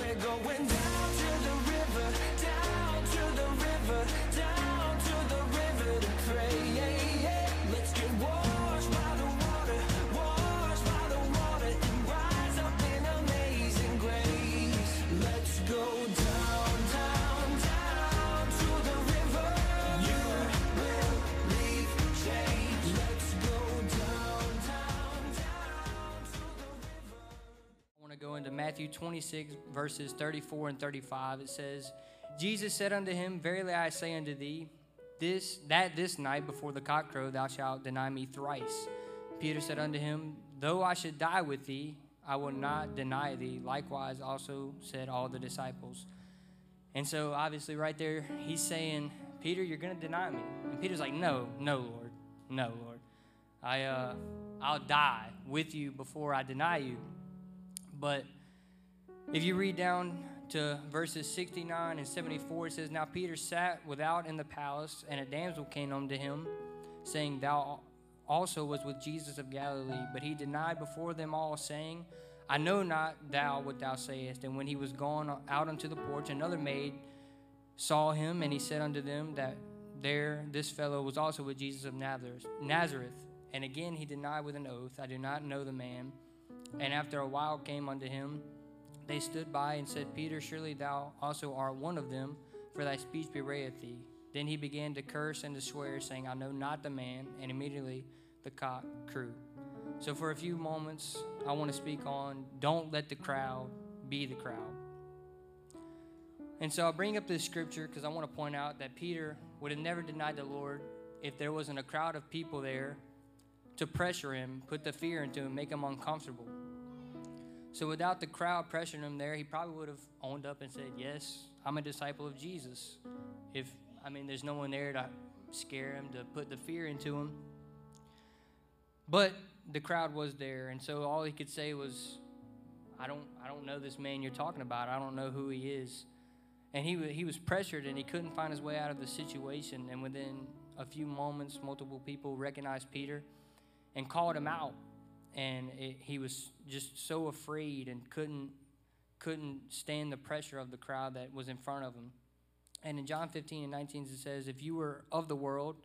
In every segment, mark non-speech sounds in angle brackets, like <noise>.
We're going down 26, verses 34 and 35. It says, Jesus said unto him, Verily I say unto thee, this that this night before the cock crow thou shalt deny me thrice. Peter said unto him, Though I should die with thee, I will not deny thee. Likewise also said all the disciples. And so obviously right there, he's saying, Peter, you're gonna deny me. And Peter's like, No, no, Lord, no, Lord. I uh I'll die with you before I deny you. But if you read down to verses 69 and 74, it says, Now Peter sat without in the palace, and a damsel came unto him, saying, Thou also was with Jesus of Galilee. But he denied before them all, saying, I know not thou what thou sayest. And when he was gone out unto the porch, another maid saw him, and he said unto them that there this fellow was also with Jesus of Nazareth. And again he denied with an oath, I do not know the man. And after a while came unto him, they stood by and said, Peter, surely thou also art one of them, for thy speech bewrayeth thee. Then he began to curse and to swear, saying, I know not the man. And immediately the cock crew. So for a few moments, I want to speak on don't let the crowd be the crowd. And so I'll bring up this scripture because I want to point out that Peter would have never denied the Lord if there wasn't a crowd of people there to pressure him, put the fear into him, make him uncomfortable. So without the crowd pressuring him there, he probably would have owned up and said, Yes, I'm a disciple of Jesus. If, I mean, there's no one there to scare him, to put the fear into him. But the crowd was there, and so all he could say was, I don't, I don't know this man you're talking about. I don't know who he is. And he, he was pressured and he couldn't find his way out of the situation. And within a few moments, multiple people recognized Peter and called him out. And it, he was just so afraid and couldn't, couldn't stand the pressure of the crowd that was in front of him. And in John 15 and 19, it says, If you were of the world,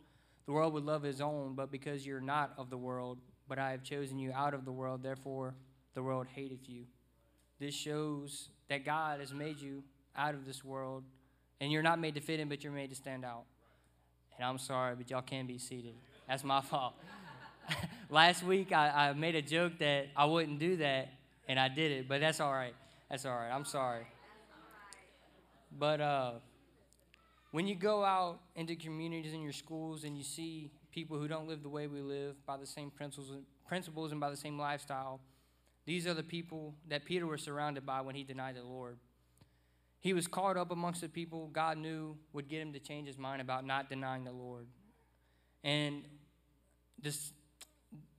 the world would love his own, but because you're not of the world, but I have chosen you out of the world, therefore the world hateth you. This shows that God has made you out of this world, and you're not made to fit in, but you're made to stand out. And I'm sorry, but y'all can be seated. That's my <laughs> fault. <laughs> Last week, I, I made a joke that I wouldn't do that, and I did it, but that's all right. That's all right. I'm sorry. But uh, when you go out into communities in your schools and you see people who don't live the way we live by the same principles, principles and by the same lifestyle, these are the people that Peter was surrounded by when he denied the Lord. He was caught up amongst the people God knew would get him to change his mind about not denying the Lord. And this,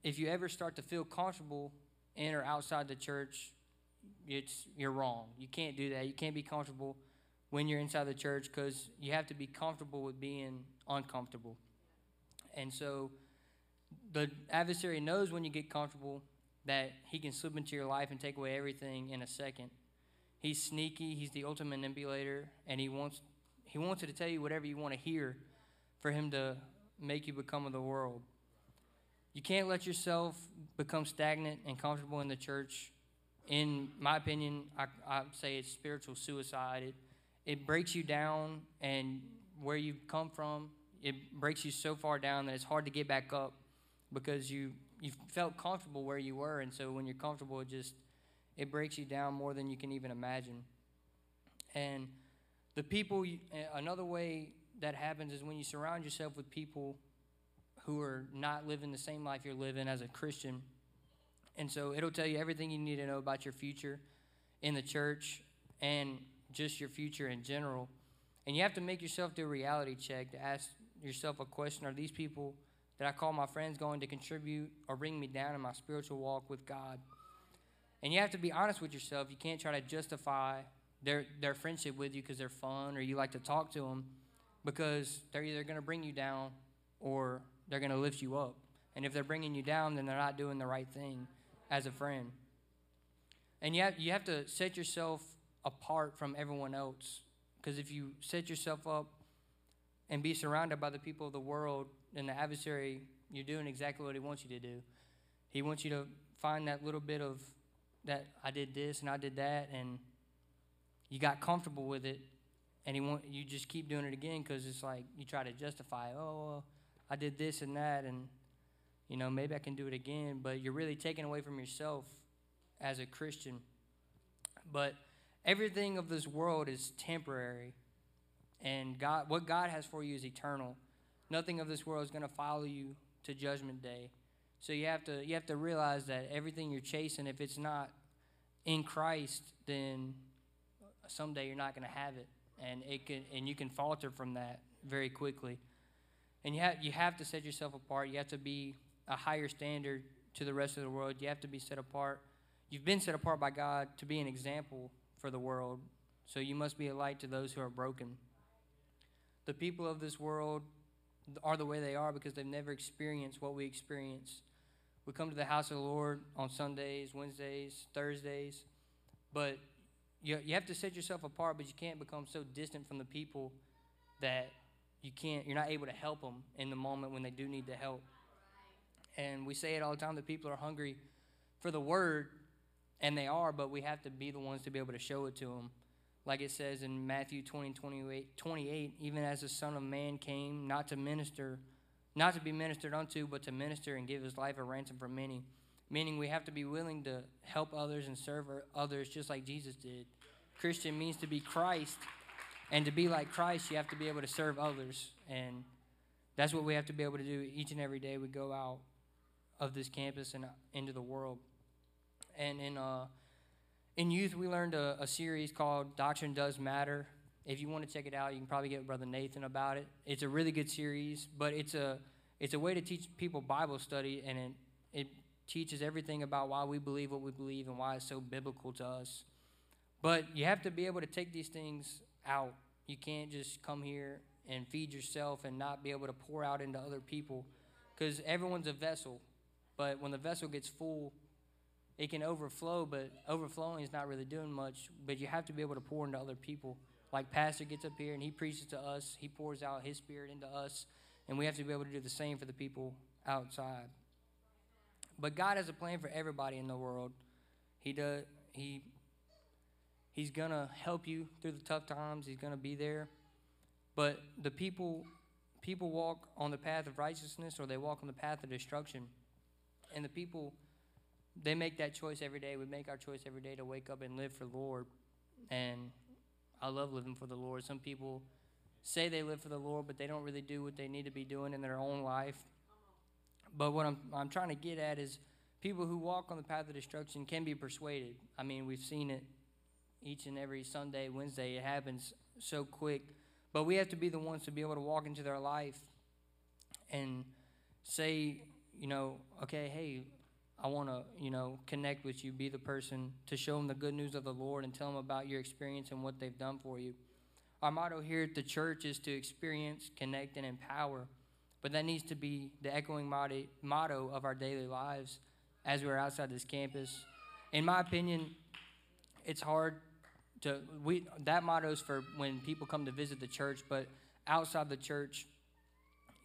if you ever start to feel comfortable in or outside the church, it's you're wrong. You can't do that. You can't be comfortable when you're inside the church because you have to be comfortable with being uncomfortable. And so the adversary knows when you get comfortable that he can slip into your life and take away everything in a second. He's sneaky, he's the ultimate manipulator, and he wants he wants to tell you whatever you want to hear for him to make you become of the world. You can't let yourself become stagnant and comfortable in the church. In my opinion, I, I say it's spiritual suicide. It, it breaks you down, and where you've come from, it breaks you so far down that it's hard to get back up because you you felt comfortable where you were, and so when you're comfortable, it just it breaks you down more than you can even imagine. And the people, you- another way that happens is when you surround yourself with people who are not living the same life you're living as a Christian. And so it'll tell you everything you need to know about your future in the church and just your future in general. And you have to make yourself do a reality check to ask yourself a question Are these people that I call my friends going to contribute or bring me down in my spiritual walk with God? And you have to be honest with yourself. You can't try to justify their, their friendship with you because they're fun or you like to talk to them because they're either going to bring you down or they're going to lift you up. And if they're bringing you down, then they're not doing the right thing as a friend. And you have, you have to set yourself apart from everyone else. Because if you set yourself up and be surrounded by the people of the world and the adversary, you're doing exactly what he wants you to do. He wants you to find that little bit of that I did this and I did that, and you got comfortable with it, and he want you just keep doing it again because it's like you try to justify, oh, well, I did this and that, and you know maybe I can do it again, but you're really taking away from yourself as a Christian. But everything of this world is temporary, and God, what God has for you is eternal. Nothing of this world is going to follow you to Judgment Day. So you have to you have to realize that everything you're chasing, if it's not in Christ, then someday you're not going to have it, and it can and you can falter from that very quickly. And you have you have to set yourself apart. You have to be a higher standard to the rest of the world. You have to be set apart. You've been set apart by God to be an example for the world. So you must be a light to those who are broken. The people of this world are the way they are because they've never experienced what we experience. We come to the house of the Lord on Sundays, Wednesdays, Thursdays, but you, you have to set yourself apart, but you can't become so distant from the people that you can't, you're not able to help them in the moment when they do need the help. And we say it all the time that people are hungry for the word, and they are, but we have to be the ones to be able to show it to them. Like it says in Matthew 20 28, 28 even as the Son of Man came, not to minister, not to be ministered unto, but to minister and give his life a ransom for many. Meaning we have to be willing to help others and serve others just like Jesus did. Christian means to be Christ, and to be like Christ, you have to be able to serve others. And that's what we have to be able to do each and every day we go out of this campus and into the world. And in uh, in youth, we learned a, a, series called Doctrine Does Matter. If you want to check it out, you can probably get Brother Nathan about it. It's a really good series, but it's a it's a way to teach people Bible study, and it it teaches everything about why we believe what we believe and why it's so biblical to us. But you have to be able to take these things out. You can't just come here and feed yourself and not be able to pour out into other people, because everyone's a vessel. But when the vessel gets full, it can overflow, but overflowing is not really doing much. But you have to be able to pour into other people. Like Pastor gets up here and he preaches to us, he pours out his spirit into us, and we have to be able to do the same for the people outside. But God has a plan for everybody in the world. He does he He's gonna help you through the tough times. He's gonna be there. But the people people walk on the path of righteousness or they walk on the path of destruction. And the people they make that choice every day. We make our choice every day to wake up and live for the Lord. And I love living for the Lord. Some people say they live for the Lord, but they don't really do what they need to be doing in their own life. But what I'm, I'm trying to get at is people who walk on the path of destruction can be persuaded. I mean, we've seen it each and every Sunday, Wednesday. It happens so quick. But we have to be the ones to be able to walk into their life and say, you know, okay, hey, I want to, you know, connect with you, be the person to show them the good news of the Lord and tell them about your experience and what they've done for you. Our motto here at the church is to experience, connect, and empower. But that needs to be the echoing motto of our daily lives as we're outside this campus. In my opinion, it's hard to we that motto is for when people come to visit the church, but outside the church,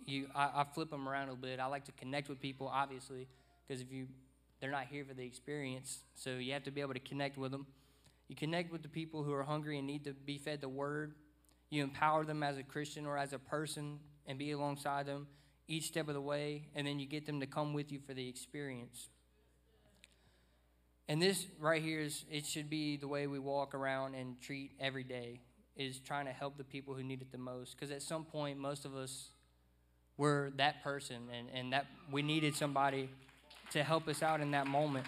you I, I flip them around a little bit. I like to connect with people, obviously because if you they're not here for the experience, so you have to be able to connect with them. You connect with the people who are hungry and need to be fed the word. You empower them as a Christian or as a person and be alongside them each step of the way, and then you get them to come with you for the experience. And this right here is it should be the way we walk around and treat every day is trying to help the people who need it the most. Because at some point, most of us were that person, and, and that we needed somebody to help us out in that moment.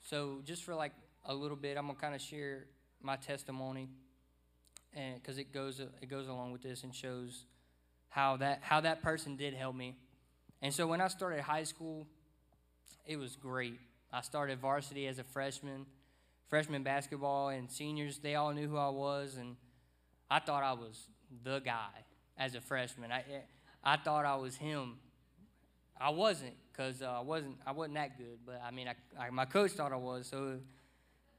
So, just for like a little bit, I'm gonna kind of share my testimony, and because it goes it goes along with this and shows how that how that person did help me. And so, when I started high school, it was great. I started varsity as a freshman, freshman basketball, and seniors they all knew who I was, and I thought I was the guy as a freshman. I I thought I was him. I wasn't because uh, I wasn't I wasn't that good. But I mean, I, I, my coach thought I was. So,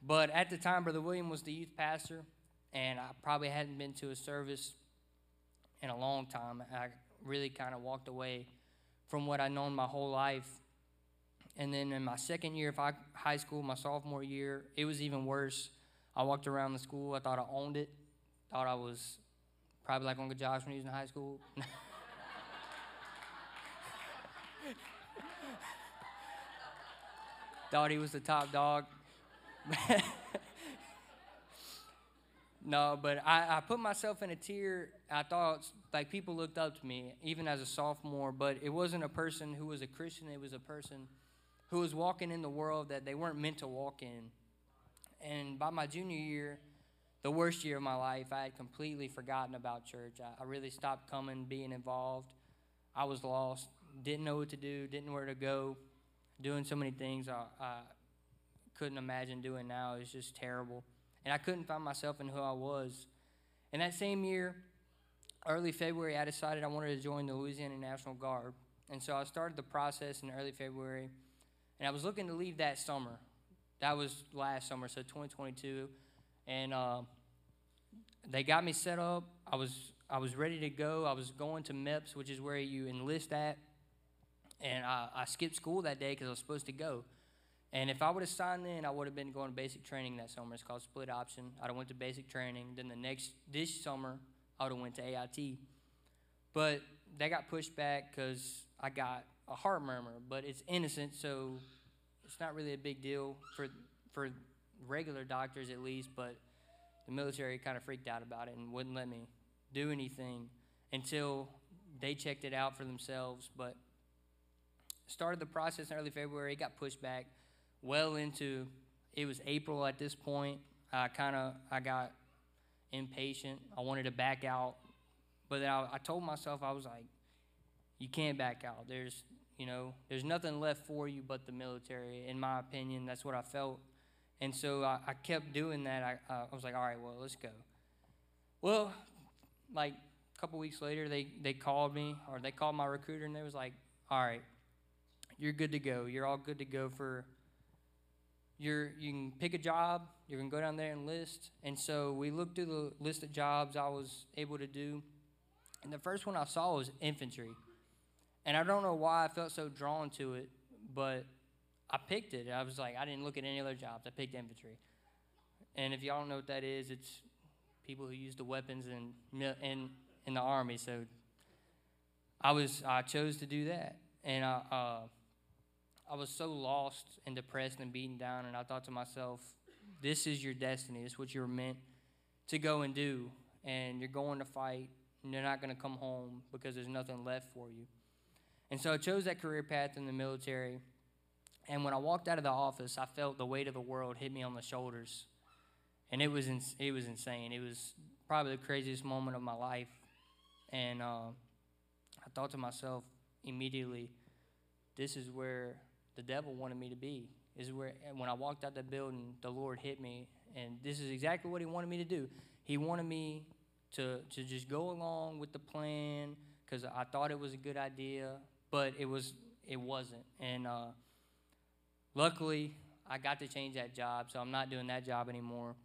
But at the time, Brother William was the youth pastor, and I probably hadn't been to a service in a long time. I really kind of walked away from what I'd known my whole life. And then in my second year of hi- high school, my sophomore year, it was even worse. I walked around the school. I thought I owned it. Thought I was probably like Uncle Josh when he was in high school. <laughs> thought he was the top dog. <laughs> no, but I, I put myself in a tier. I thought like people looked up to me, even as a sophomore, but it wasn't a person who was a Christian. It was a person who was walking in the world that they weren't meant to walk in. And by my junior year, the worst year of my life, I had completely forgotten about church. I, I really stopped coming, being involved. I was lost, didn't know what to do, didn't know where to go, doing so many things I, I couldn't imagine doing now. It was just terrible. And I couldn't find myself in who I was. And that same year, early February, I decided I wanted to join the Louisiana National Guard. And so I started the process in early February. And I was looking to leave that summer. That was last summer, so 2022. And uh, they got me set up. I was I was ready to go. I was going to MEPS, which is where you enlist at. And I, I skipped school that day because I was supposed to go. And if I would have signed in, I would have been going to basic training that summer. It's called split option. I'd have went to basic training. Then the next this summer, I would have went to AIT. But that got pushed back because I got a heart murmur. But it's innocent, so it's not really a big deal for for regular doctors at least. But the military kind of freaked out about it and wouldn't let me do anything until they checked it out for themselves. But started the process in early February. It got pushed back well into it was April at this point. I kind of I got impatient. I wanted to back out, but then I, I told myself I was like, you can't back out. There's you know there's nothing left for you but the military. In my opinion, that's what I felt, and so I, I kept doing that. I uh, I was like, all right, well let's go. Well, like a couple weeks later, they they called me or they called my recruiter and they was like, all right, you're good to go. You're all good to go for you're you can pick a job you can go down there and list and so we looked through the list of jobs i was able to do and the first one i saw was infantry and i don't know why i felt so drawn to it but i picked it. I was like i didn't look at any other jobs. I picked infantry. And if y'all don't know what that is it's people who use the weapons in in in the army. So i was i chose to do that. And i uh, I was so lost and depressed and beaten down, and I thought to myself, this is your destiny. This is what you're meant to go and do. And you're going to fight, and you're not going to come home because there's nothing left for you. And so I chose that career path in the military. And when I walked out of the office, I felt the weight of the world hit me on the shoulders. And it was, it was insane. It was probably the craziest moment of my life. And uh, I thought to myself immediately, this is where the devil wanted me to be. Is where when I walked out that building, the Lord hit me, and this is exactly what He wanted me to do. He wanted me to to just go along with the plan because I thought it was a good idea, but it was it wasn't. And uh, luckily, I got to change that job, so I'm not doing that job anymore.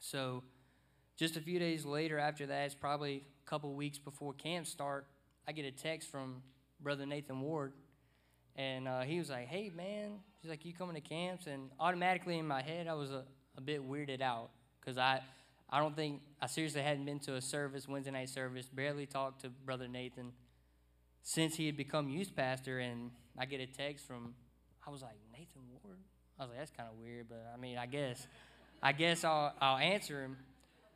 So, just a few days later, after that, it's probably a couple weeks before camp start. I get a text from Brother Nathan Ward and uh, he was like, "Hey, man," he's like, "You coming to camps?" And automatically in my head, I was a, a bit weirded out because I, I don't think I seriously hadn't been to a service, Wednesday night service, barely talked to Brother Nathan since he had become youth pastor, and I get a text from, I was like, Nathan Ward. I was like, that's kind of weird, but I mean, I guess, I guess I'll I'll answer him.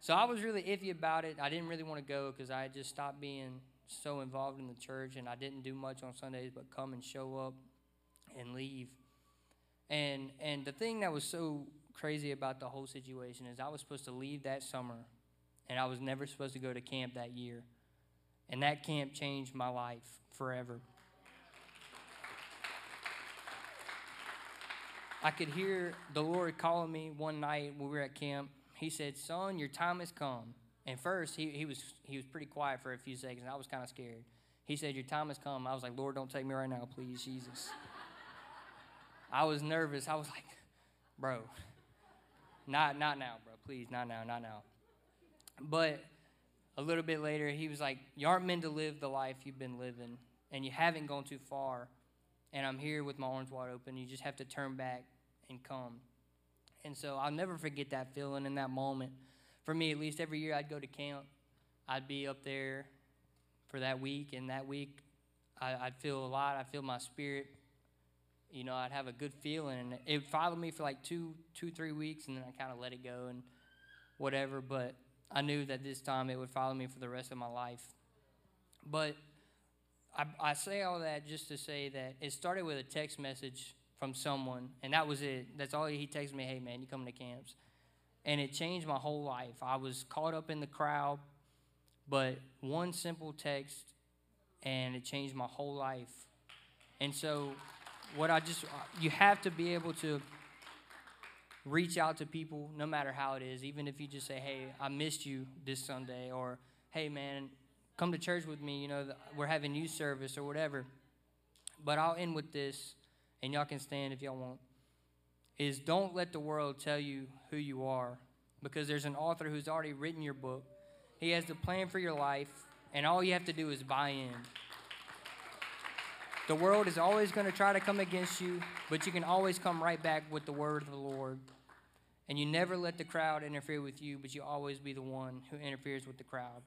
So I was really iffy about it. I didn't really want to go because I had just stopped being so involved in the church and I didn't do much on Sundays but come and show up and leave. And and the thing that was so crazy about the whole situation is I was supposed to leave that summer and I was never supposed to go to camp that year. And that camp changed my life forever. I could hear the Lord calling me one night when we were at camp. He said, Son, your time has come. And first, he, he, was, he was pretty quiet for a few seconds, and I was kind of scared. He said, Your time has come. I was like, Lord, don't take me right now, please, Jesus. I was nervous. I was like, Bro, Not not now, bro. Please, not now, not now. But a little bit later, he was like, "You aren't meant to live the life you've been living, and you haven't gone too far. And I'm here with my arms wide open. You just have to turn back and come." And so I'll never forget that feeling in that moment. For me, at least, every year I'd go to camp. I'd be up there for that week, and that week I, I'd feel a lot. I'd feel my spirit you know, I'd have a good feeling, and it followed me for like two, two, three weeks, and then I kind of let it go and whatever. But I knew that this time it would follow me for the rest of my life. But I, I say all that just to say that it started with a text message from someone, and that was it. That's all he texted me. Hey, man, you coming to camps? And it changed my whole life. I was caught up in the crowd, but one simple text, and it changed my whole life. And so what I just you have to be able to reach out to people no matter how it is. Even if you just say hey I missed you this Sunday or hey man come to church with me you know we're having youth service or whatever. But I'll end with this and y'all can stand if y'all want is don't let the world tell you who you are because there's an author who's already written your book. He has the plan for your life and all you have to do is buy in. The world is always going to try to come against you, but you can always come right back with the word of the Lord. And you never let the crowd interfere with you, but you always be the one who interferes with the crowd.